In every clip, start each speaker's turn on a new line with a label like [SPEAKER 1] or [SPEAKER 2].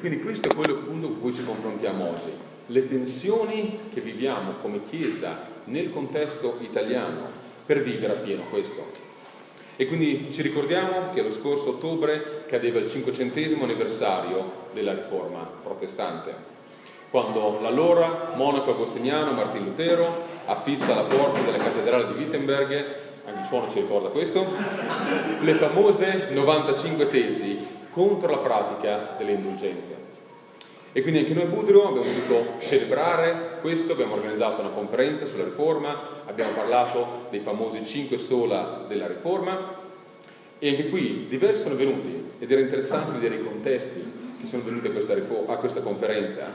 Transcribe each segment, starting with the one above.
[SPEAKER 1] quindi questo è quello appunto con cui ci confrontiamo oggi. Le tensioni che viviamo come Chiesa nel contesto italiano per vivere appieno questo. E quindi ci ricordiamo che lo scorso ottobre cadeva il cinquecentesimo anniversario della riforma protestante, quando l'allora monaco agostiniano Martin Lutero affissa alla porta della cattedrale di Wittenberg, anche il suono ci ricorda questo, le famose 95 tesi contro la pratica delle indulgenze. E quindi anche noi a Budrio abbiamo voluto celebrare questo, abbiamo organizzato una conferenza sulla riforma, abbiamo parlato dei famosi cinque sola della riforma e anche qui diversi sono venuti ed era interessante vedere i contesti che sono venuti a questa, a questa conferenza.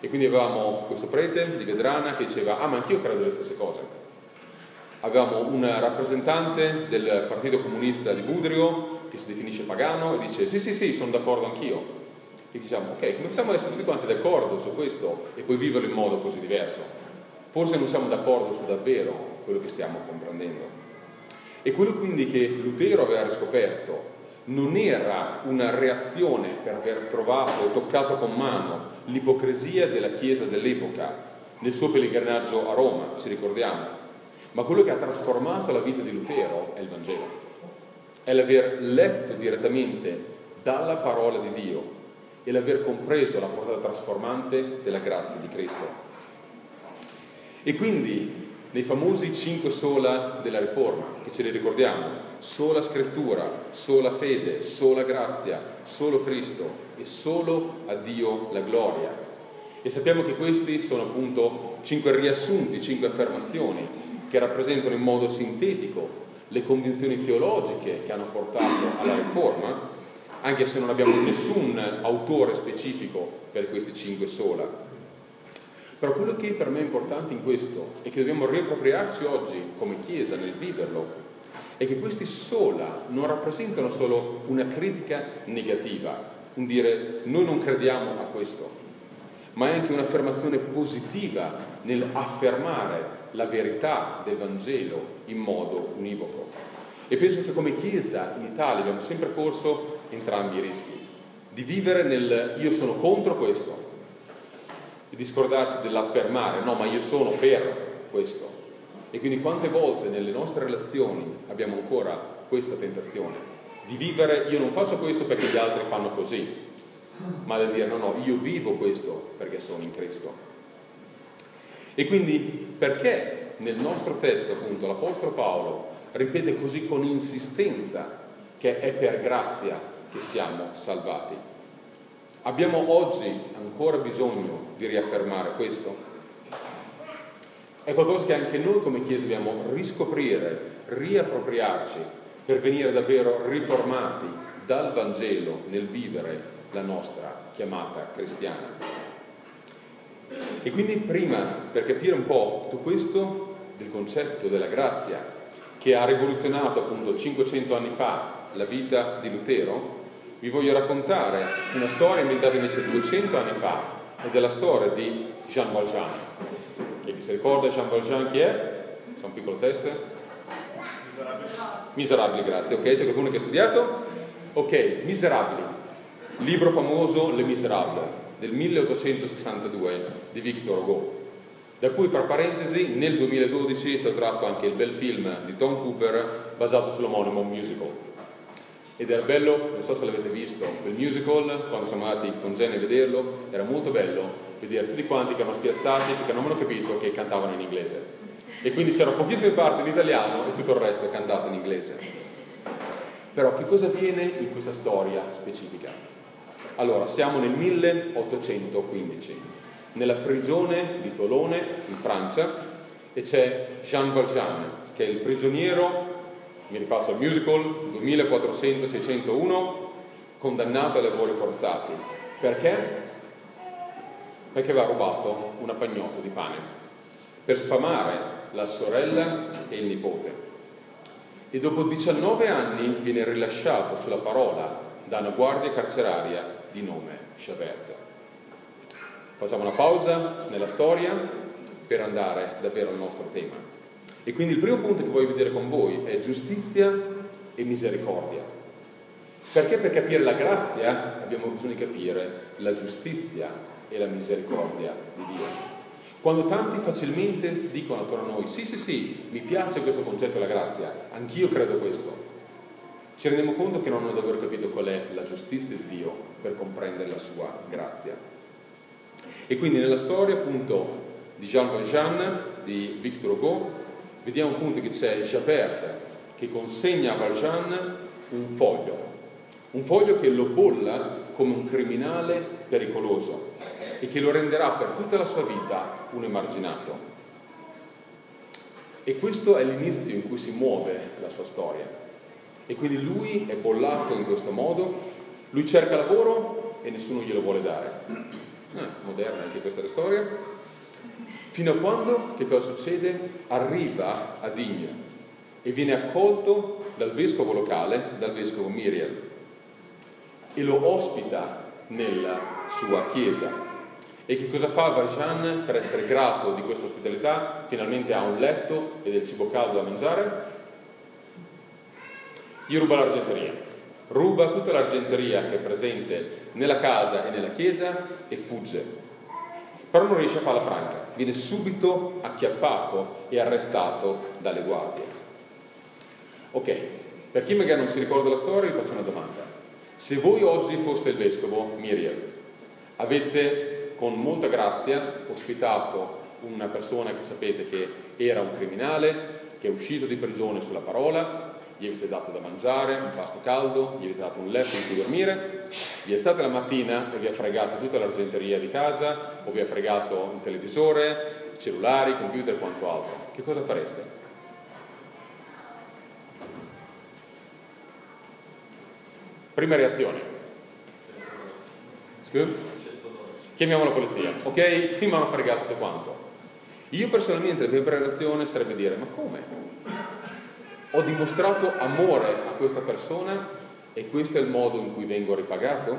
[SPEAKER 1] E quindi avevamo questo prete di Vedrana che diceva, ah ma anch'io credo le stesse cose. Avevamo un rappresentante del Partito Comunista di Budrio che si definisce pagano e dice, sì sì sì, sono d'accordo anch'io e diciamo, ok, come ad essere tutti quanti d'accordo su questo e poi viverlo in modo così diverso? Forse non siamo d'accordo su davvero quello che stiamo comprendendo. E quello quindi che Lutero aveva riscoperto non era una reazione per aver trovato e toccato con mano l'ipocrisia della Chiesa dell'epoca nel suo pellegrinaggio a Roma, ci ricordiamo, ma quello che ha trasformato la vita di Lutero è il Vangelo, è l'aver letto direttamente dalla parola di Dio e l'aver compreso la portata trasformante della grazia di Cristo. E quindi nei famosi cinque sola della Riforma, che ce li ricordiamo, sola scrittura, sola fede, sola grazia, solo Cristo e solo a Dio la gloria. E sappiamo che questi sono appunto cinque riassunti, cinque affermazioni che rappresentano in modo sintetico le convinzioni teologiche che hanno portato alla Riforma anche se non abbiamo nessun autore specifico per questi cinque sola. Però quello che per me è importante in questo e che dobbiamo riappropriarci oggi come Chiesa nel viverlo è che questi sola non rappresentano solo una critica negativa, un dire noi non crediamo a questo, ma è anche un'affermazione positiva nel affermare la verità del Vangelo in modo univoco. E penso che come Chiesa in Italia abbiamo sempre corso entrambi i rischi, di vivere nel io sono contro questo e di scordarsi dell'affermare no ma io sono per questo. E quindi quante volte nelle nostre relazioni abbiamo ancora questa tentazione di vivere io non faccio questo perché gli altri fanno così, ma del dire no no io vivo questo perché sono in Cristo. E quindi perché nel nostro testo appunto l'Apostolo Paolo ripete così con insistenza che è per grazia che siamo salvati. Abbiamo oggi ancora bisogno di riaffermare questo? È qualcosa che anche noi come Chiesa dobbiamo riscoprire, riappropriarci per venire davvero riformati dal Vangelo nel vivere la nostra chiamata cristiana. E quindi prima, per capire un po' tutto questo, del concetto della grazia, che ha rivoluzionato appunto 500 anni fa la vita di Lutero, vi voglio raccontare una storia inventata invece 200 anni fa ed è la storia di Jean Valjean. E chi si ricorda Jean Valjean chi è? C'è un piccolo test? Miserabili. Miserabili, grazie. Ok, c'è qualcuno che ha studiato? Ok, Miserabili. Libro famoso Le Misérables del 1862 di Victor Hugo da cui fra parentesi nel 2012 è stato tratto anche il bel film di Tom Cooper basato sull'omonimo musical. Ed era bello, non so se l'avete visto, quel musical, quando siamo andati con Jenny a vederlo, era molto bello vedere tutti quanti che erano spiazzati perché non avevano capito che cantavano in inglese. E quindi c'erano pochissime parti in italiano e tutto il resto è cantato in inglese. Però che cosa avviene in questa storia specifica? Allora, siamo nel 1815, nella prigione di Tolone, in Francia, e c'è Jean Valjean, che è il prigioniero mi rifaccio al musical 2400-601 condannato ai lavori forzati. Perché? perché aveva rubato una pagnotta di pane per sfamare la sorella e il nipote. E dopo 19 anni viene rilasciato sulla parola da una guardia carceraria di nome Javert facciamo una pausa nella storia per andare davvero al nostro tema e quindi il primo punto che voglio vedere con voi è giustizia e misericordia. Perché per capire la grazia abbiamo bisogno di capire la giustizia e la misericordia di Dio. Quando tanti facilmente dicono attorno a noi, sì, sì, sì, mi piace questo concetto della grazia, anch'io credo questo, ci rendiamo conto che non hanno davvero capito qual è la giustizia di Dio per comprendere la sua grazia. E quindi nella storia appunto di Jean Valjean, di Victor Hugo, vediamo appunto che c'è Javert che consegna a Valjean un foglio, un foglio che lo bolla come un criminale pericoloso e che lo renderà per tutta la sua vita un emarginato. E questo è l'inizio in cui si muove la sua storia. E quindi lui è bollato in questo modo, lui cerca lavoro e nessuno glielo vuole dare. Eh, moderna anche questa storia. Fino a quando, che cosa succede? Arriva a Digne e viene accolto dal vescovo locale, dal vescovo Miriam, e lo ospita nella sua chiesa. E che cosa fa Valjean per essere grato di questa ospitalità? Finalmente ha un letto e del cibo caldo da mangiare. Gli ruba l'argenteria. Ruba tutta l'argenteria che è presente nella casa e nella chiesa e fugge. Però non riesce a farla franca. Viene subito acchiappato e arrestato dalle guardie. Ok, per chi magari non si ricorda la storia vi faccio una domanda. Se voi oggi foste il vescovo Miriam, avete con molta grazia ospitato una persona che sapete che era un criminale, che è uscito di prigione sulla parola, gli avete dato da mangiare, un pasto caldo, gli avete dato un letto in cui dormire, vi alzate la mattina e vi ha fregato tutta l'argenteria di casa, o vi ha fregato il televisore, cellulari, computer e quanto altro. Che cosa fareste? Prima reazione. Scusa? Chiamiamo la polizia. Ok? Mi hanno fregato tutto quanto. Io personalmente la mia prima reazione sarebbe dire, ma come? Ho dimostrato amore a questa persona e questo è il modo in cui vengo ripagato?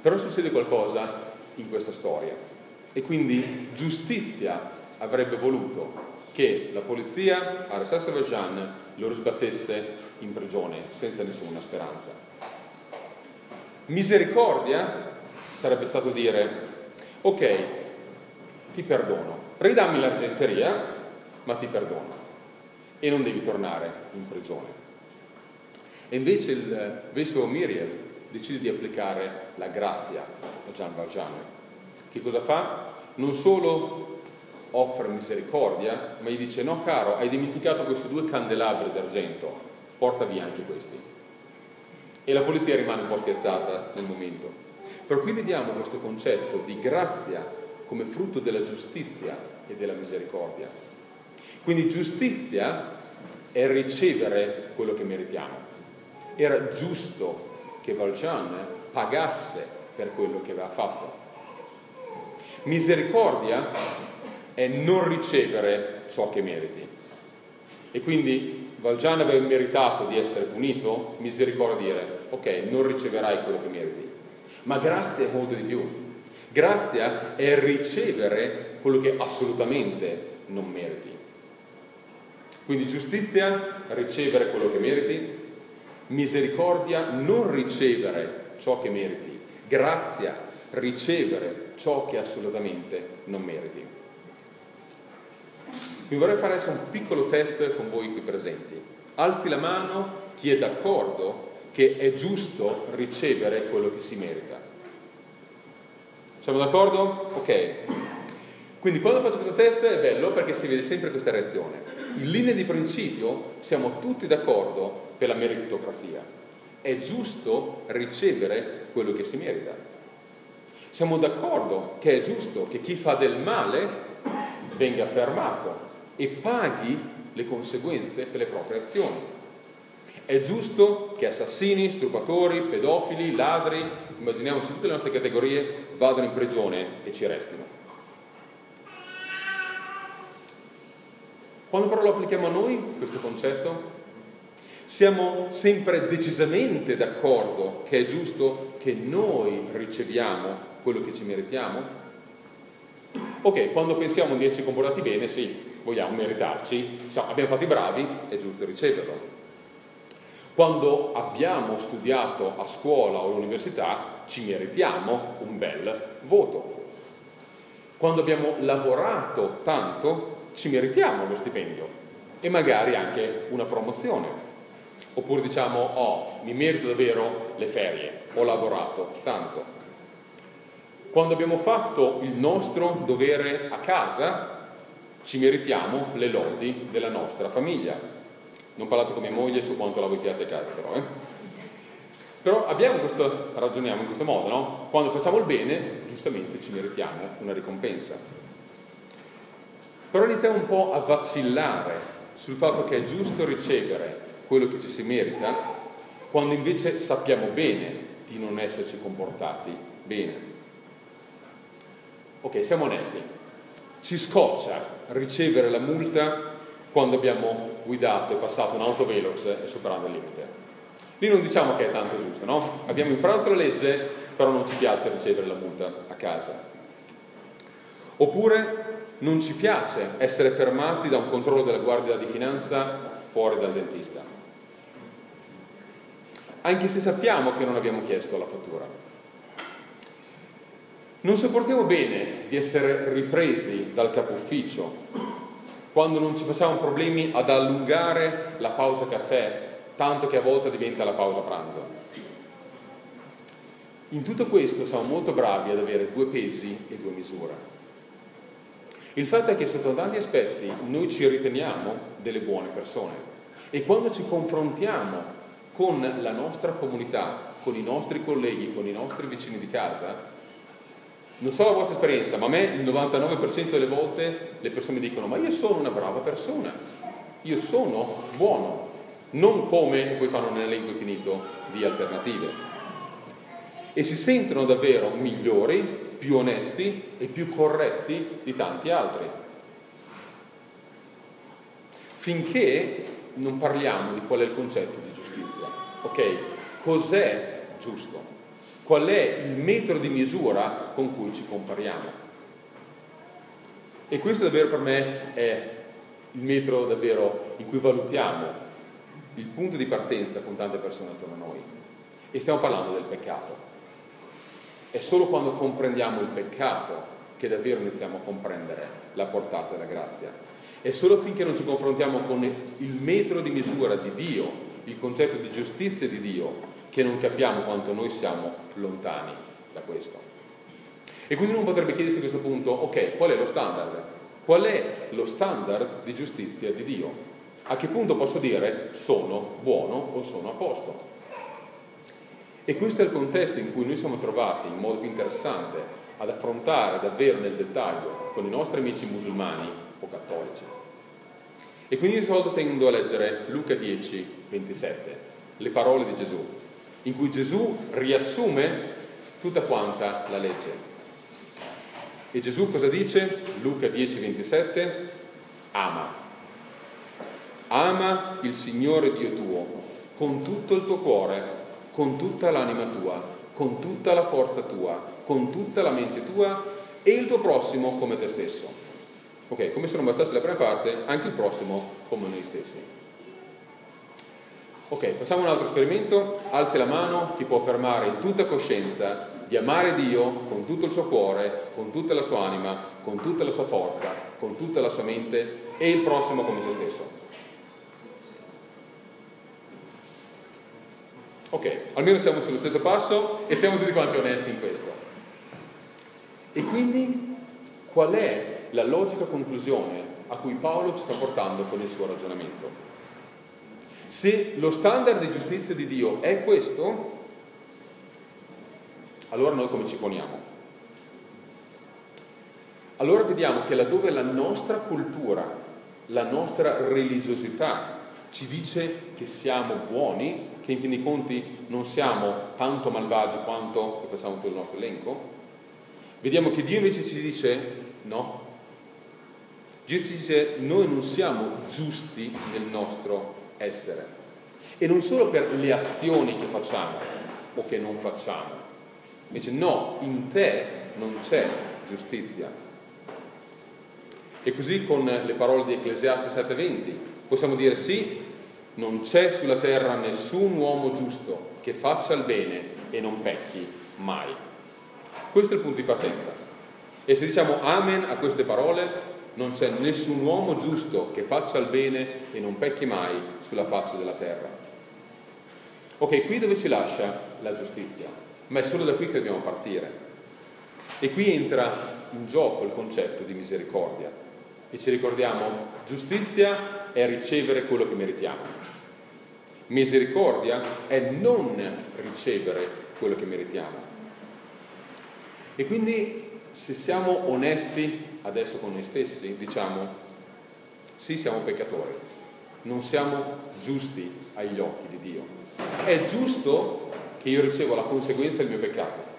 [SPEAKER 1] Però succede qualcosa in questa storia e quindi giustizia avrebbe voluto che la polizia arrestasse Valjean lo risbattesse in prigione senza nessuna speranza. Misericordia sarebbe stato dire, ok, ti perdono, ridammi l'argenteria, ma ti perdono e non devi tornare in prigione. E invece il vescovo Miriel decide di applicare la grazia a Gian Valjean. Che cosa fa? Non solo offre misericordia, ma gli dice no caro, hai dimenticato questi due candelabri d'argento, porta via anche questi. E la polizia rimane un po' spiazzata nel momento. Però qui vediamo questo concetto di grazia come frutto della giustizia e della misericordia. Quindi giustizia è ricevere quello che meritiamo. Era giusto che Valjean pagasse per quello che aveva fatto. Misericordia è non ricevere ciò che meriti. E quindi Valjean aveva meritato di essere punito, misericordia dire, ok, non riceverai quello che meriti. Ma grazia è molto di più. Grazia è ricevere quello che assolutamente non meriti. Quindi giustizia, ricevere quello che meriti, misericordia, non ricevere ciò che meriti, grazia, ricevere ciò che assolutamente non meriti. Mi vorrei fare adesso un piccolo test con voi qui presenti. Alzi la mano chi è d'accordo che è giusto ricevere quello che si merita. Siamo d'accordo? Ok. Quindi quando faccio questo test è bello perché si vede sempre questa reazione. In linea di principio siamo tutti d'accordo per la meritocrazia. È giusto ricevere quello che si merita. Siamo d'accordo che è giusto che chi fa del male venga fermato e paghi le conseguenze per le proprie azioni. È giusto che assassini, stupratori, pedofili, ladri, immaginiamoci tutte le nostre categorie, vadano in prigione e ci restino. Quando però lo applichiamo a noi, questo concetto, siamo sempre decisamente d'accordo che è giusto che noi riceviamo quello che ci meritiamo? Ok, quando pensiamo di essere comportati bene, sì, vogliamo meritarci, diciamo, abbiamo fatto i bravi, è giusto riceverlo. Quando abbiamo studiato a scuola o all'università ci meritiamo un bel voto. Quando abbiamo lavorato tanto ci meritiamo lo stipendio e magari anche una promozione. Oppure diciamo, oh, mi merito davvero le ferie, ho lavorato tanto. Quando abbiamo fatto il nostro dovere a casa, ci meritiamo le lodi della nostra famiglia. Non parlate con mia moglie su quanto lavoriate a casa, però, eh? Però abbiamo questo, ragioniamo in questo modo, no? Quando facciamo il bene, giustamente ci meritiamo una ricompensa. Però iniziamo un po' a vacillare sul fatto che è giusto ricevere quello che ci si merita, quando invece sappiamo bene di non esserci comportati bene. Ok, siamo onesti. Ci scoccia ricevere la multa quando abbiamo guidato e passato un'auto velox e superato il limite. Lì non diciamo che è tanto giusto, no? Abbiamo infranto la legge, però non ci piace ricevere la multa a casa. Oppure non ci piace essere fermati da un controllo della Guardia di Finanza fuori dal dentista, anche se sappiamo che non abbiamo chiesto la fattura. Non sopportiamo bene di essere ripresi dal capo ufficio quando non ci facciamo problemi ad allungare la pausa caffè, tanto che a volte diventa la pausa pranzo. In tutto questo siamo molto bravi ad avere due pesi e due misure. Il fatto è che sotto tanti aspetti noi ci riteniamo delle buone persone e quando ci confrontiamo con la nostra comunità, con i nostri colleghi, con i nostri vicini di casa, non so la vostra esperienza, ma a me il 99% delle volte le persone dicono ma io sono una brava persona, io sono buono, non come, e poi fanno un elenco infinito di alternative. E si sentono davvero migliori più onesti e più corretti di tanti altri. Finché non parliamo di qual è il concetto di giustizia, ok? Cos'è giusto? Qual è il metro di misura con cui ci compariamo? E questo davvero per me è il metro davvero in cui valutiamo il punto di partenza con tante persone attorno a noi. E stiamo parlando del peccato. È solo quando comprendiamo il peccato che davvero iniziamo a comprendere la portata della grazia. È solo finché non ci confrontiamo con il metro di misura di Dio, il concetto di giustizia di Dio, che non capiamo quanto noi siamo lontani da questo. E quindi uno potrebbe chiedersi a questo punto, ok, qual è lo standard? Qual è lo standard di giustizia di Dio? A che punto posso dire sono buono o sono a posto? E questo è il contesto in cui noi siamo trovati in modo più interessante ad affrontare davvero nel dettaglio con i nostri amici musulmani o cattolici. E quindi di solito tendo a leggere Luca 10, 27, le parole di Gesù, in cui Gesù riassume tutta quanta la legge. E Gesù cosa dice? Luca 10, 27, ama. Ama il Signore Dio tuo con tutto il tuo cuore con tutta l'anima tua, con tutta la forza tua, con tutta la mente tua e il tuo prossimo come te stesso. Ok, come se non bastasse la prima parte, anche il prossimo come noi stessi. Ok, facciamo un altro esperimento. Alzi la mano, ti può affermare in tutta coscienza di amare Dio con tutto il suo cuore, con tutta la sua anima, con tutta la sua forza, con tutta la sua mente e il prossimo come se stesso. Ok, almeno siamo sullo stesso passo e siamo tutti quanti onesti in questo. E quindi qual è la logica conclusione a cui Paolo ci sta portando con il suo ragionamento? Se lo standard di giustizia di Dio è questo, allora noi come ci poniamo? Allora vediamo che laddove la nostra cultura, la nostra religiosità ci dice che siamo buoni, che in fin dei conti non siamo tanto malvagi quanto facciamo tutto il nostro elenco, vediamo che Dio invece ci dice no. Dio ci dice noi non siamo giusti nel nostro essere. E non solo per le azioni che facciamo o che non facciamo. Invece no, in te non c'è giustizia. E così con le parole di Ecclesiaste 7:20 possiamo dire sì, non c'è sulla terra nessun uomo giusto che faccia il bene e non pecchi mai. Questo è il punto di partenza. E se diciamo amen a queste parole, non c'è nessun uomo giusto che faccia il bene e non pecchi mai sulla faccia della terra. Ok, qui dove ci lascia la giustizia? Ma è solo da qui che dobbiamo partire. E qui entra in gioco il concetto di misericordia. E ci ricordiamo, giustizia è ricevere quello che meritiamo. Misericordia è non ricevere quello che meritiamo. E quindi se siamo onesti adesso con noi stessi, diciamo sì, siamo peccatori, non siamo giusti agli occhi di Dio. È giusto che io ricevo la conseguenza del mio peccato.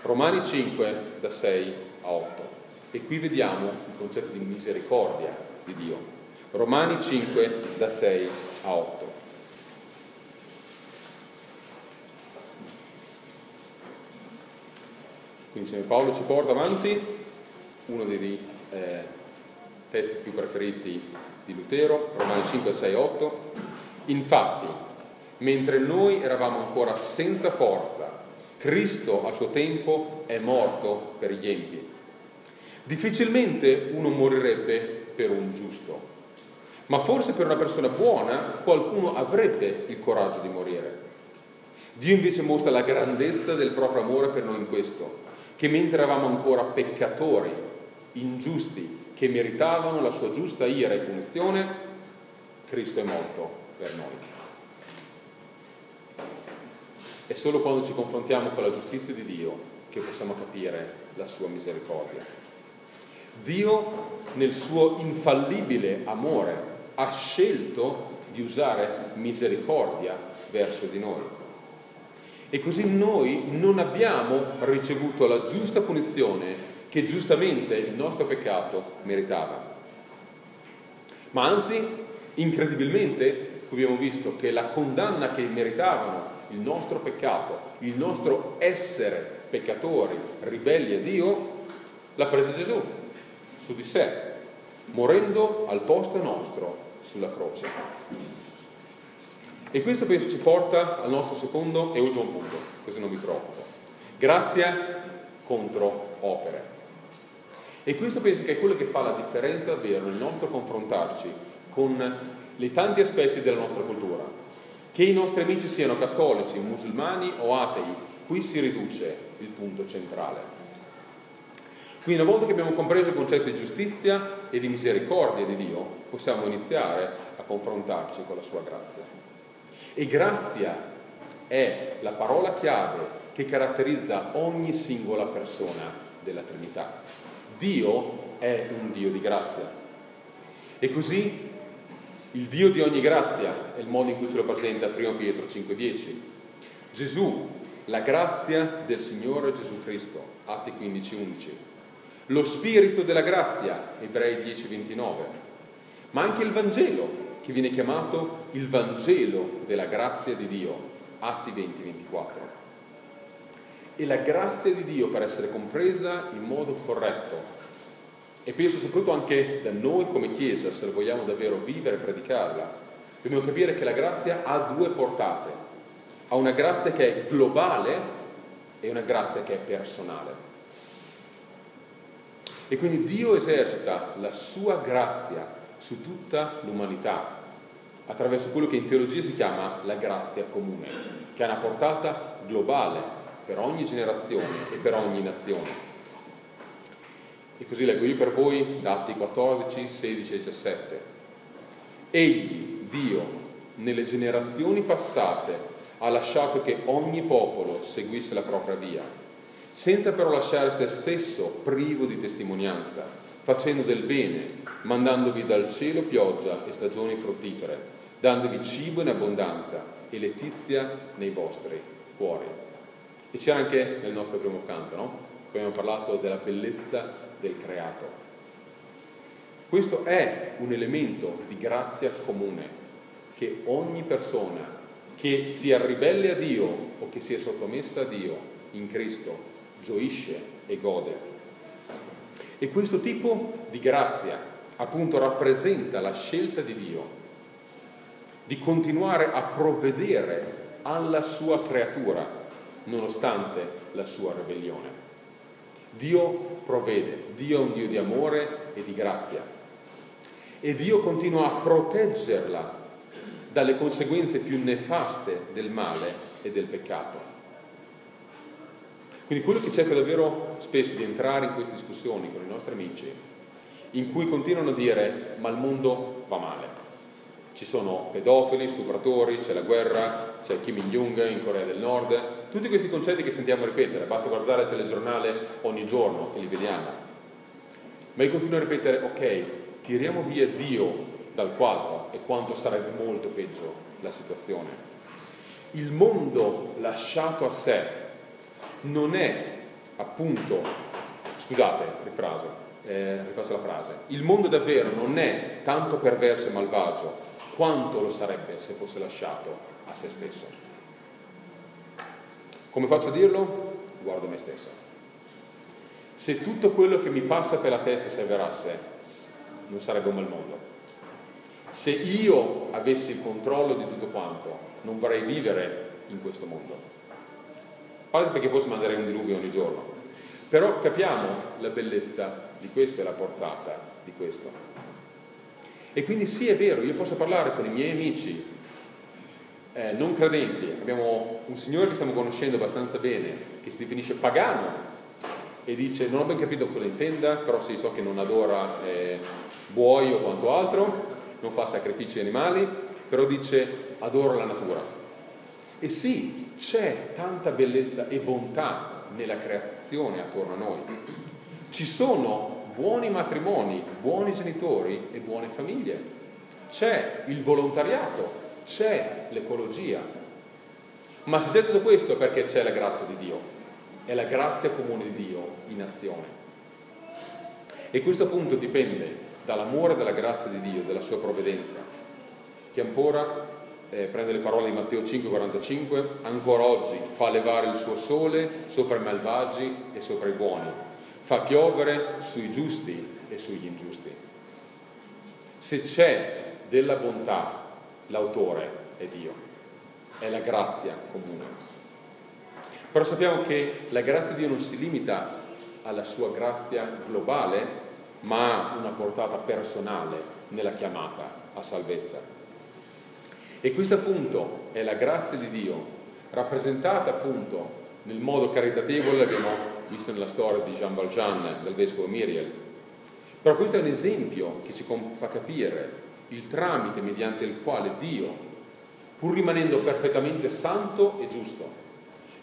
[SPEAKER 1] Romani 5 da 6 a 8. E qui vediamo il concetto di misericordia di Dio. Romani 5 da 6 a 8. Quindi se Paolo ci porta avanti uno dei eh, testi più preferiti di Lutero, Romani 5, 6, 8. Infatti, mentre noi eravamo ancora senza forza, Cristo a suo tempo è morto per gli empi. Difficilmente uno morirebbe per un giusto, ma forse per una persona buona qualcuno avrebbe il coraggio di morire. Dio invece mostra la grandezza del proprio amore per noi in questo, che mentre eravamo ancora peccatori, ingiusti, che meritavano la sua giusta ira e punizione, Cristo è morto per noi. È solo quando ci confrontiamo con la giustizia di Dio che possiamo capire la sua misericordia. Dio nel suo infallibile amore ha scelto di usare misericordia verso di noi. E così noi non abbiamo ricevuto la giusta punizione che giustamente il nostro peccato meritava. Ma anzi, incredibilmente, abbiamo visto che la condanna che meritavano il nostro peccato, il nostro essere peccatori, ribelli a Dio, l'ha presa Gesù su di sé, morendo al posto nostro sulla croce. E questo penso ci porta al nostro secondo e ultimo punto, così non mi preoccupo. Grazia contro opere. E questo penso che è quello che fa la differenza davvero nel nostro confrontarci con i tanti aspetti della nostra cultura. Che i nostri amici siano cattolici, musulmani o atei, qui si riduce il punto centrale. Quindi una volta che abbiamo compreso il concetto di giustizia e di misericordia di Dio, possiamo iniziare a confrontarci con la sua grazia. E grazia è la parola chiave che caratterizza ogni singola persona della Trinità. Dio è un Dio di grazia. E così il Dio di ogni grazia è il modo in cui ce lo presenta 1 Pietro 5:10. Gesù, la grazia del Signore Gesù Cristo, Atti 15:11. Lo spirito della grazia, Ebrei 10:29. Ma anche il Vangelo, che viene chiamato il Vangelo della grazia di Dio, Atti 20-24. E la grazia di Dio per essere compresa in modo corretto, e penso soprattutto anche da noi come Chiesa, se vogliamo davvero vivere e predicarla, dobbiamo capire che la grazia ha due portate. Ha una grazia che è globale e una grazia che è personale. E quindi Dio esercita la sua grazia su tutta l'umanità, attraverso quello che in teologia si chiama la grazia comune, che ha una portata globale per ogni generazione e per ogni nazione. E così leggo io per voi dati 14, 16 e 17. Egli, Dio, nelle generazioni passate ha lasciato che ogni popolo seguisse la propria via, senza però lasciare se stesso privo di testimonianza facendo del bene, mandandovi dal cielo pioggia e stagioni fruttifere, dandovi cibo in abbondanza e letizia nei vostri cuori. E c'è anche nel nostro primo canto, no? Abbiamo parlato della bellezza del creato. Questo è un elemento di grazia comune che ogni persona che sia ribelle a Dio o che sia sottomessa a Dio in Cristo gioisce e gode. E questo tipo di grazia appunto rappresenta la scelta di Dio di continuare a provvedere alla sua creatura nonostante la sua ribellione. Dio provvede, Dio è un Dio di amore e di grazia e Dio continua a proteggerla dalle conseguenze più nefaste del male e del peccato. Quindi quello che cerco davvero spesso di entrare in queste discussioni con i nostri amici, in cui continuano a dire ma il mondo va male, ci sono pedofili, stupratori, c'è la guerra, c'è Kim Il-jung in Corea del Nord, tutti questi concetti che sentiamo ripetere, basta guardare il telegiornale ogni giorno e li vediamo. Ma io continuo a ripetere, ok, tiriamo via Dio dal quadro e quanto sarebbe molto peggio la situazione. Il mondo lasciato a sé non è appunto, scusate, rifraso, eh, ripasso la frase, il mondo davvero non è tanto perverso e malvagio quanto lo sarebbe se fosse lasciato a se stesso. Come faccio a dirlo? Guardo me stesso. Se tutto quello che mi passa per la testa si avverasse, non sarebbe un bel mondo. Se io avessi il controllo di tutto quanto, non vorrei vivere in questo mondo. Parte perché forse manderei un diluvio ogni giorno. Però capiamo la bellezza di questo e la portata di questo. E quindi sì, è vero, io posso parlare con i miei amici eh, non credenti, abbiamo un signore che stiamo conoscendo abbastanza bene, che si definisce pagano e dice non ho ben capito cosa intenda, però sì, so che non adora eh, buoi o quanto altro, non fa sacrifici animali, però dice adoro la natura. E sì, c'è tanta bellezza e bontà nella creazione attorno a noi. Ci sono buoni matrimoni, buoni genitori e buone famiglie. C'è il volontariato, c'è l'ecologia. Ma se c'è tutto questo è perché c'è la grazia di Dio, è la grazia comune di Dio in azione. E questo appunto dipende dall'amore della grazia di Dio, della sua provvidenza, che ancora, eh, prende le parole di Matteo 5,45, ancora oggi fa levare il suo sole sopra i malvagi e sopra i buoni fa piovere sui giusti e sugli ingiusti. Se c'è della bontà, l'autore è Dio, è la grazia comune. Però sappiamo che la grazia di Dio non si limita alla sua grazia globale, ma ha una portata personale nella chiamata a salvezza. E questa appunto è la grazia di Dio, rappresentata appunto nel modo caritatevole, abbiamo visto nella storia di Jean Valjean, del vescovo Miriel. Però questo è un esempio che ci fa capire il tramite mediante il quale Dio, pur rimanendo perfettamente santo e giusto,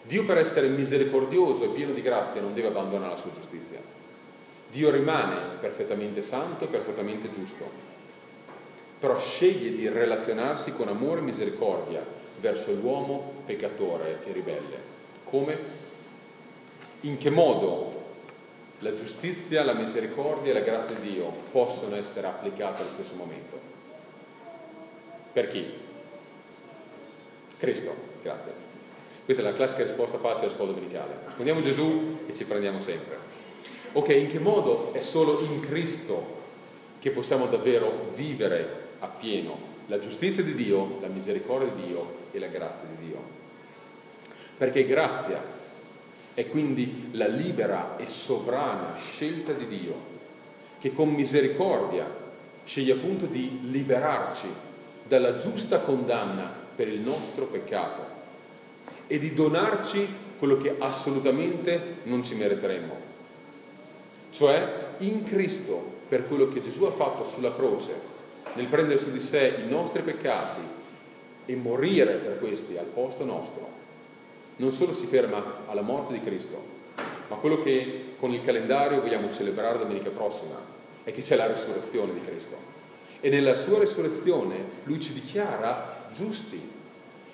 [SPEAKER 1] Dio per essere misericordioso e pieno di grazia non deve abbandonare la sua giustizia. Dio rimane perfettamente santo e perfettamente giusto, però sceglie di relazionarsi con amore e misericordia verso l'uomo peccatore e ribelle. Come? in che modo la giustizia, la misericordia e la grazia di Dio possono essere applicate allo stesso momento. Per chi? Cristo, grazie. Questa è la classica risposta facile alla scuola domenicale. Rispondiamo Gesù e ci prendiamo sempre. Ok, in che modo è solo in Cristo che possiamo davvero vivere appieno la giustizia di Dio, la misericordia di Dio e la grazia di Dio? Perché grazia è quindi la libera e sovrana scelta di Dio, che con misericordia sceglie appunto di liberarci dalla giusta condanna per il nostro peccato e di donarci quello che assolutamente non ci meriteremmo, cioè in Cristo, per quello che Gesù ha fatto sulla croce, nel prendere su di sé i nostri peccati e morire per questi al posto nostro, non solo si ferma alla morte di Cristo, ma quello che con il calendario vogliamo celebrare domenica prossima è che c'è la risurrezione di Cristo. E nella sua risurrezione lui ci dichiara giusti.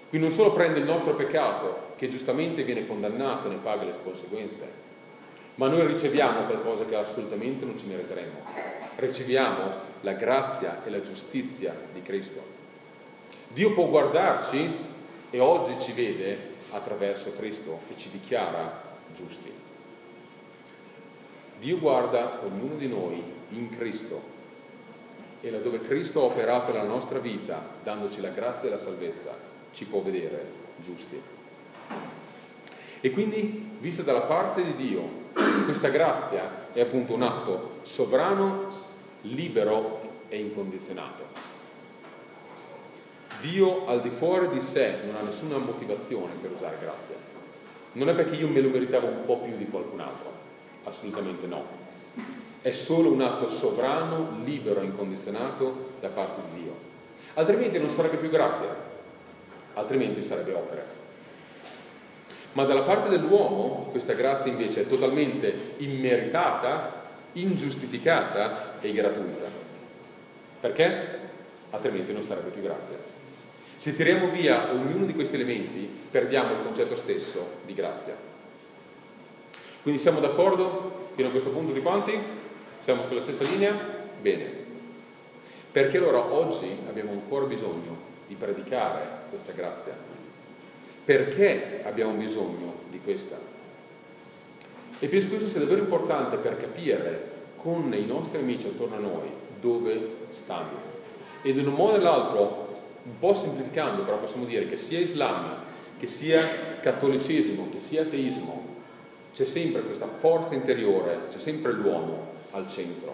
[SPEAKER 1] Quindi non solo prende il nostro peccato, che giustamente viene condannato e ne paga le conseguenze, ma noi riceviamo qualcosa che assolutamente non ci meriteremo. Riceviamo la grazia e la giustizia di Cristo. Dio può guardarci e oggi ci vede attraverso Cristo e ci dichiara giusti. Dio guarda ognuno di noi in Cristo e laddove Cristo ha operato nella nostra vita, dandoci la grazia della salvezza, ci può vedere giusti. E quindi, vista dalla parte di Dio, questa grazia è appunto un atto sovrano, libero e incondizionato. Dio al di fuori di sé non ha nessuna motivazione per usare grazia. Non è perché io me lo meritavo un po' più di qualcun altro, assolutamente no è solo un atto sovrano, libero e incondizionato da parte di Dio. Altrimenti non sarebbe più grazia, altrimenti sarebbe opera. Ma dalla parte dell'uomo questa grazia invece è totalmente immeritata, ingiustificata e gratuita. Perché? Altrimenti non sarebbe più grazia. Se tiriamo via ognuno di questi elementi, perdiamo il concetto stesso di grazia. Quindi siamo d'accordo fino a questo punto di quanti? Siamo sulla stessa linea? Bene. Perché allora oggi abbiamo ancora bisogno di predicare questa grazia? Perché abbiamo bisogno di questa? E penso che questo sia davvero importante per capire con i nostri amici attorno a noi dove stanno. Ed in un modo o nell'altro, un po' semplificando, però possiamo dire che sia Islam, che sia cattolicesimo, che sia ateismo, c'è sempre questa forza interiore, c'è sempre l'uomo al centro.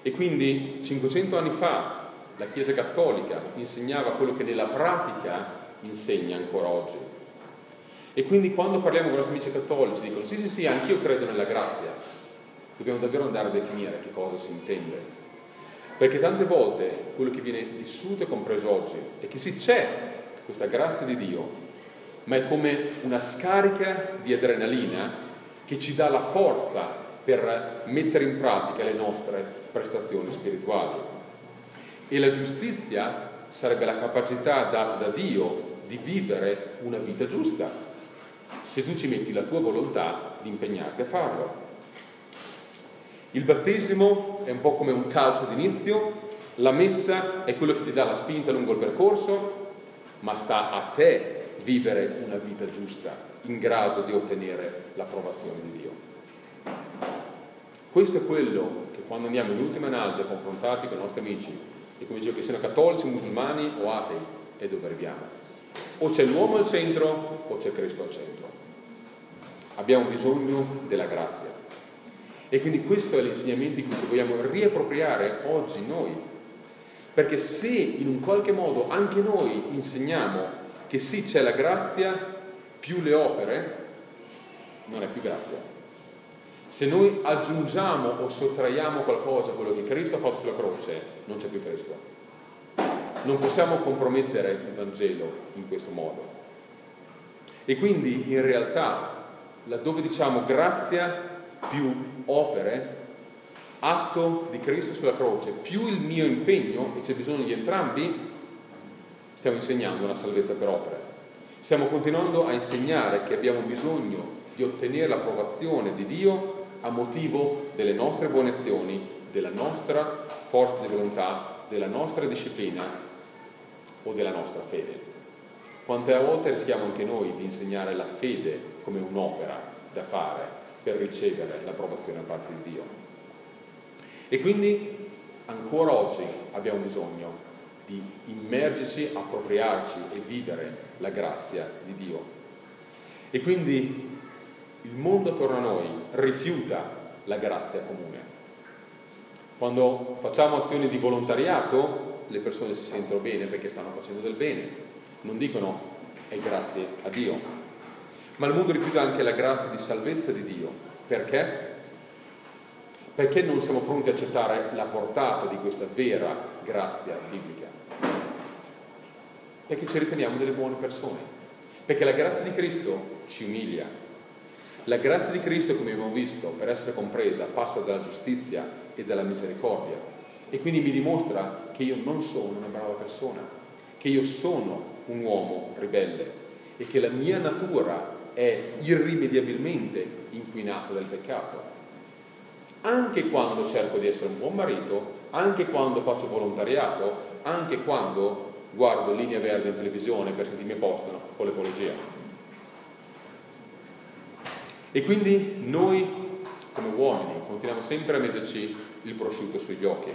[SPEAKER 1] E quindi 500 anni fa la Chiesa Cattolica insegnava quello che nella pratica insegna ancora oggi. E quindi quando parliamo con i nostri amici cattolici dicono sì sì sì, anch'io credo nella grazia, dobbiamo davvero andare a definire che cosa si intende. Perché tante volte quello che viene vissuto e compreso oggi è che sì c'è questa grazia di Dio, ma è come una scarica di adrenalina che ci dà la forza per mettere in pratica le nostre prestazioni spirituali. E la giustizia sarebbe la capacità data da Dio di vivere una vita giusta, se tu ci metti la tua volontà di impegnarti a farlo. Il battesimo è un po' come un calcio d'inizio, la messa è quello che ti dà la spinta lungo il percorso, ma sta a te vivere una vita giusta, in grado di ottenere l'approvazione di Dio. Questo è quello che quando andiamo in ultima analisi a confrontarci con i nostri amici, e come dicevo che siano cattolici, musulmani o atei, è dove arriviamo. O c'è l'uomo al centro o c'è Cristo al centro. Abbiamo bisogno della grazia. E quindi questo è l'insegnamento in cui ci vogliamo riappropriare oggi noi. Perché se in un qualche modo anche noi insegniamo che sì c'è la grazia più le opere, non è più grazia, se noi aggiungiamo o sottraiamo qualcosa a quello che Cristo ha fatto sulla croce, non c'è più Cristo. Non possiamo compromettere il Vangelo in questo modo. E quindi in realtà, laddove diciamo grazia più opere, atto di Cristo sulla croce, più il mio impegno, e c'è bisogno di entrambi, stiamo insegnando una salvezza per opere. Stiamo continuando a insegnare che abbiamo bisogno di ottenere l'approvazione di Dio a motivo delle nostre buone azioni, della nostra forza di volontà, della nostra disciplina o della nostra fede. Quante volte rischiamo anche noi di insegnare la fede come un'opera da fare per ricevere l'approvazione da parte di Dio. E quindi ancora oggi abbiamo bisogno di immergerci, appropriarci e vivere la grazia di Dio. E quindi il mondo attorno a noi rifiuta la grazia comune. Quando facciamo azioni di volontariato, le persone si sentono bene perché stanno facendo del bene, non dicono è grazie a Dio. Ma il mondo rifiuta anche la grazia di salvezza di Dio. Perché? Perché non siamo pronti a accettare la portata di questa vera grazia biblica? Perché ci riteniamo delle buone persone. Perché la grazia di Cristo ci umilia, la grazia di Cristo, come abbiamo visto, per essere compresa, passa dalla giustizia e dalla misericordia e quindi mi dimostra che io non sono una brava persona, che io sono un uomo ribelle e che la mia natura è irrimediabilmente inquinata dal peccato. Anche quando cerco di essere un buon marito, anche quando faccio volontariato, anche quando guardo linea verde in televisione per sentirmi posto con l'ecologia. E quindi noi come uomini, continuiamo sempre a metterci il prosciutto sugli occhi.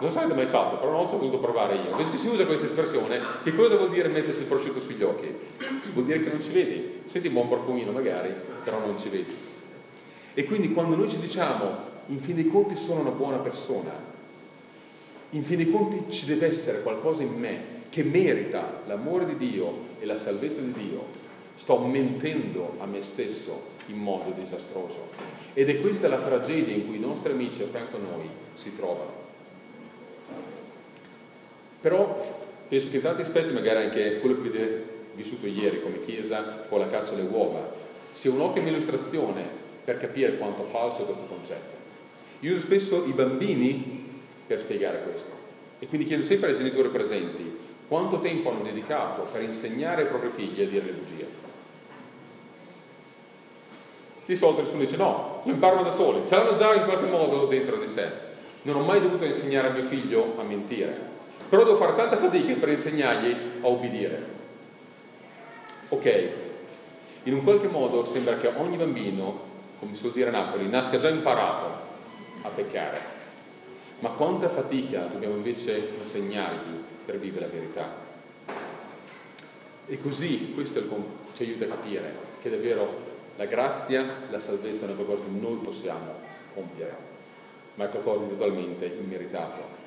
[SPEAKER 1] Non so se mai fatto, però una volta ho voluto provare io. Visto che si usa questa espressione, che cosa vuol dire mettersi il prosciutto sugli occhi? Vuol dire che non ci vedi. Senti un buon profumino magari, però non ci vedi. E quindi quando noi ci diciamo, in fin dei conti sono una buona persona, in fin dei conti ci deve essere qualcosa in me che merita l'amore di Dio e la salvezza di Dio, sto mentendo a me stesso in modo disastroso. Ed è questa la tragedia in cui i nostri amici a fianco a noi si trovano. Però penso che in tanti aspetti, magari anche quello che avete vissuto ieri come Chiesa con la caccia alle uova, sia un'ottima illustrazione per capire quanto falso è questo concetto. Io uso spesso i bambini per spiegare questo e quindi chiedo sempre ai genitori presenti quanto tempo hanno dedicato per insegnare ai propri figli a dire le bugie. Di solito nessuno dice no, lo imparano da soli, saranno già in qualche modo dentro di sé. Non ho mai dovuto insegnare a mio figlio a mentire, però devo fare tanta fatica per insegnargli a obbedire. Ok, in un qualche modo sembra che ogni bambino, come si suol dire a Napoli, nasca già imparato a peccare. Ma quanta fatica dobbiamo invece insegnargli per vivere la verità? E così questo ci aiuta a capire che davvero la grazia, la salvezza è qualcosa che noi possiamo compiere, ma è qualcosa di totalmente immeritato.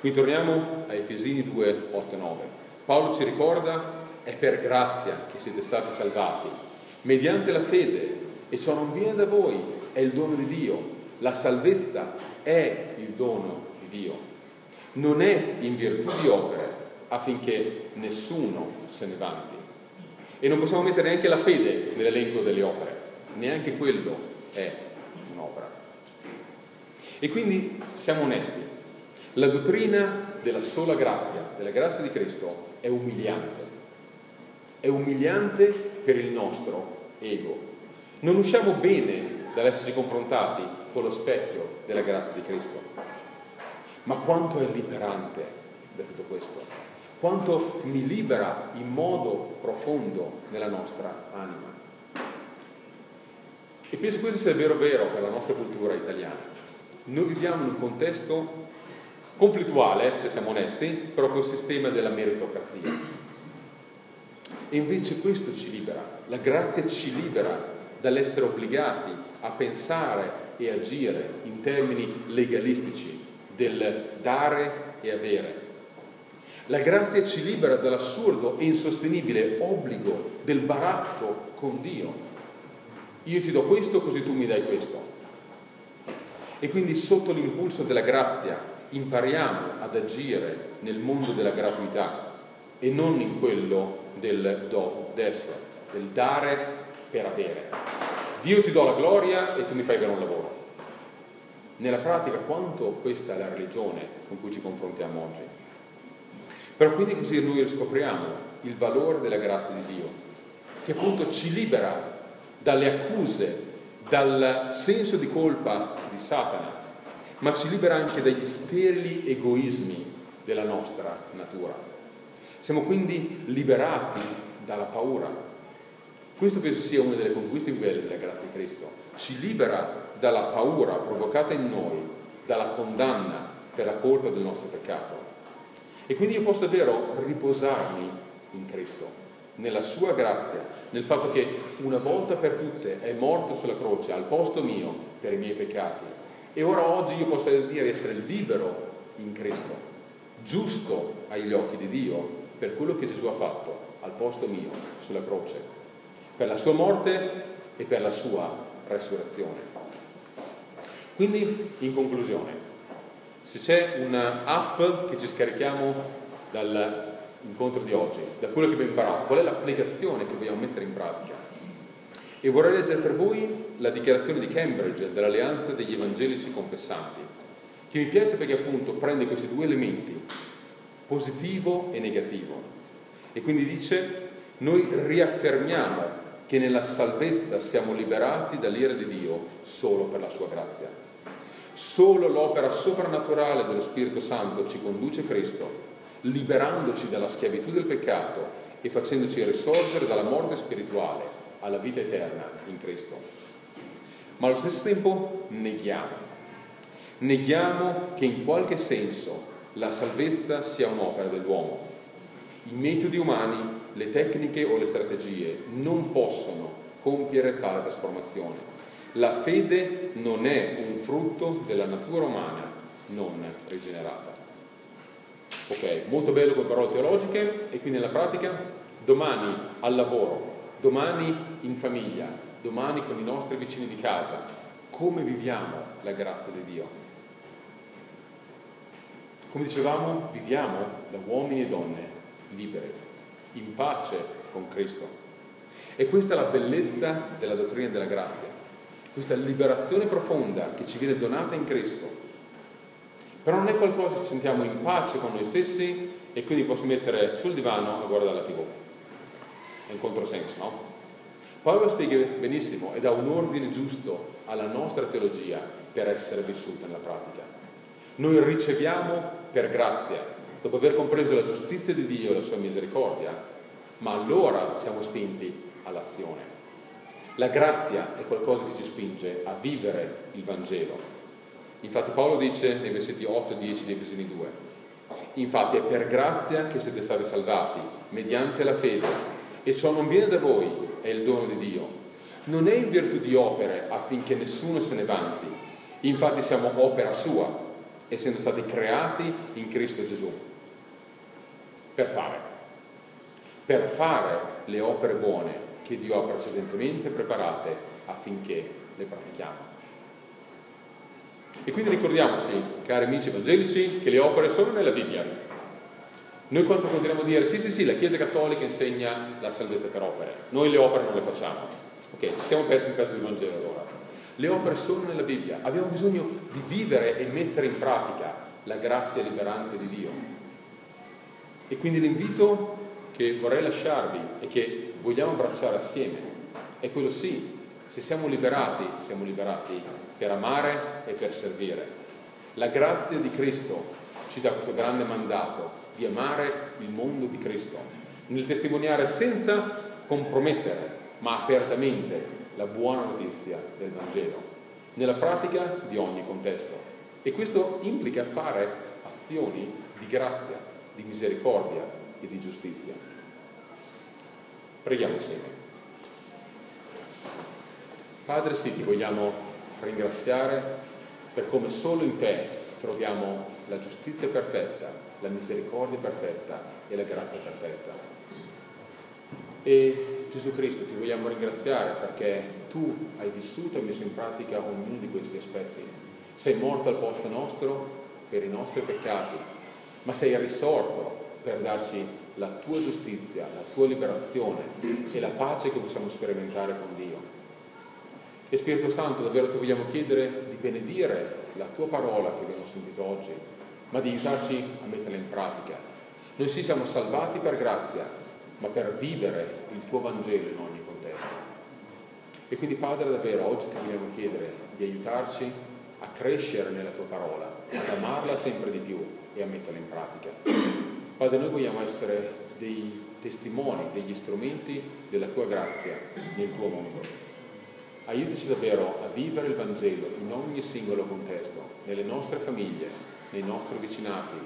[SPEAKER 1] Quindi torniamo a Efesini 2, 8 e 9. Paolo ci ricorda, è per grazia che siete stati salvati, mediante la fede, e ciò non viene da voi, è il dono di Dio. La salvezza è il dono di Dio. Non è in virtù di opere affinché nessuno se ne vanti. E non possiamo mettere neanche la fede nell'elenco delle opere, neanche quello è un'opera. E quindi siamo onesti, la dottrina della sola grazia, della grazia di Cristo, è umiliante. È umiliante per il nostro ego. Non usciamo bene dall'esserci confrontati con lo specchio della grazia di Cristo. Ma quanto è liberante da tutto questo? quanto mi libera in modo profondo nella nostra anima. E penso questo sia vero vero per la nostra cultura italiana. Noi viviamo in un contesto conflittuale, se siamo onesti, proprio il sistema della meritocrazia. E invece questo ci libera, la grazia ci libera dall'essere obbligati a pensare e agire in termini legalistici del dare e avere, la grazia ci libera dall'assurdo e insostenibile obbligo del baratto con Dio. Io ti do questo così tu mi dai questo. E quindi sotto l'impulso della grazia impariamo ad agire nel mondo della gratuità e non in quello del do, d'essere, del dare per avere. Dio ti do la gloria e tu mi fai avere un lavoro. Nella pratica quanto questa è la religione con cui ci confrontiamo oggi? Però quindi così noi riscopriamo il valore della grazia di Dio, che appunto ci libera dalle accuse, dal senso di colpa di Satana, ma ci libera anche dagli sterili egoismi della nostra natura. Siamo quindi liberati dalla paura. Questo penso sia una delle conquiste più belle della grazia di Cristo. Ci libera dalla paura provocata in noi, dalla condanna per la colpa del nostro peccato e quindi io posso davvero riposarmi in Cristo, nella sua grazia, nel fatto che una volta per tutte è morto sulla croce al posto mio per i miei peccati. E ora oggi io posso dire di essere libero in Cristo, giusto agli occhi di Dio per quello che Gesù ha fatto al posto mio sulla croce, per la sua morte e per la sua resurrezione. Quindi, in conclusione, se c'è un'app che ci scarichiamo dall'incontro di oggi, da quello che abbiamo imparato, qual è l'applicazione che vogliamo mettere in pratica? E vorrei leggere per voi la dichiarazione di Cambridge dell'Alleanza degli Evangelici Confessanti, che mi piace perché appunto prende questi due elementi, positivo e negativo. E quindi dice, noi riaffermiamo che nella salvezza siamo liberati dall'ira di Dio solo per la sua grazia. Solo l'opera soprannaturale dello Spirito Santo ci conduce a Cristo, liberandoci dalla schiavitù del peccato e facendoci risorgere dalla morte spirituale alla vita eterna in Cristo. ma allo stesso tempo neghiamo. Neghiamo che in qualche senso la salvezza sia un'opera dell'uomo. I metodi umani, le tecniche o le strategie non possono compiere tale trasformazione. La fede non è un frutto della natura umana non rigenerata. Ok, molto bello con parole teologiche e quindi nella pratica domani al lavoro, domani in famiglia, domani con i nostri vicini di casa, come viviamo la grazia di Dio? Come dicevamo, viviamo da uomini e donne liberi, in pace con Cristo. E questa è la bellezza della dottrina della grazia, questa liberazione profonda che ci viene donata in Cristo. Però non è qualcosa che ci sentiamo in pace con noi stessi e quindi posso mettere sul divano a guardare la tv. È un controsenso, no? Paolo spiega benissimo e dà un ordine giusto alla nostra teologia per essere vissuta nella pratica. Noi riceviamo per grazia, dopo aver compreso la giustizia di Dio e la sua misericordia, ma allora siamo spinti all'azione. La grazia è qualcosa che ci spinge a vivere il Vangelo. Infatti Paolo dice nei versetti 8 e 10 di Efesini 2, infatti è per grazia che siete stati salvati, mediante la fede, e ciò non viene da voi, è il dono di Dio. Non è in virtù di opere affinché nessuno se ne vanti, infatti siamo opera sua, essendo stati creati in Cristo Gesù, per fare, per fare le opere buone che Dio ha precedentemente preparate affinché le pratichiamo. E quindi ricordiamoci, cari amici evangelici, che le opere sono nella Bibbia. Noi quanto continuiamo a dire, sì, sì, sì, la Chiesa Cattolica insegna la salvezza per opere, noi le opere non le facciamo. Ok, ci siamo persi in pezzo di Vangelo allora. Le opere sono nella Bibbia, abbiamo bisogno di vivere e mettere in pratica la grazia liberante di Dio. E quindi l'invito che vorrei lasciarvi e che vogliamo abbracciare assieme è quello sì, se siamo liberati, siamo liberati per amare e per servire. La grazia di Cristo ci dà questo grande mandato di amare il mondo di Cristo, nel testimoniare senza compromettere, ma apertamente la buona notizia del Vangelo, nella pratica di ogni contesto. E questo implica fare azioni di grazia, di misericordia e di giustizia. Preghiamo insieme. Padre, sì, ti vogliamo ringraziare per come solo in te troviamo la giustizia perfetta, la misericordia perfetta e la grazia perfetta. E Gesù Cristo ti vogliamo ringraziare perché tu hai vissuto e messo in pratica ognuno di questi aspetti. Sei morto al posto nostro per i nostri peccati, ma sei risorto per darci la tua giustizia, la tua liberazione e la pace che possiamo sperimentare con Dio. E Spirito Santo, davvero ti vogliamo chiedere di benedire la tua parola che abbiamo sentito oggi, ma di aiutarci a metterla in pratica. Noi sì siamo salvati per grazia, ma per vivere il tuo Vangelo in ogni contesto. E quindi Padre, davvero oggi ti vogliamo chiedere di aiutarci a crescere nella tua parola, ad amarla sempre di più e a metterla in pratica. Padre, noi vogliamo essere dei testimoni, degli strumenti della tua grazia nel tuo mondo. Aiutaci davvero a vivere il Vangelo in ogni singolo contesto, nelle nostre famiglie, nei nostri vicinati,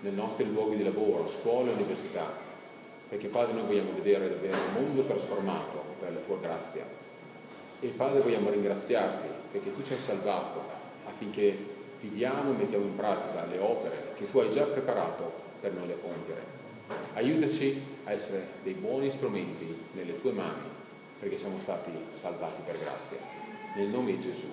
[SPEAKER 1] nei nostri luoghi di lavoro, scuole e università, perché Padre noi vogliamo vedere davvero un mondo trasformato per la tua grazia. E Padre vogliamo ringraziarti perché tu ci hai salvato affinché viviamo e mettiamo in pratica le opere che tu hai già preparato per noi da compiere. Aiutaci a essere dei buoni strumenti nelle tue mani, perché siamo stati salvati per grazia. Nel nome di Gesù.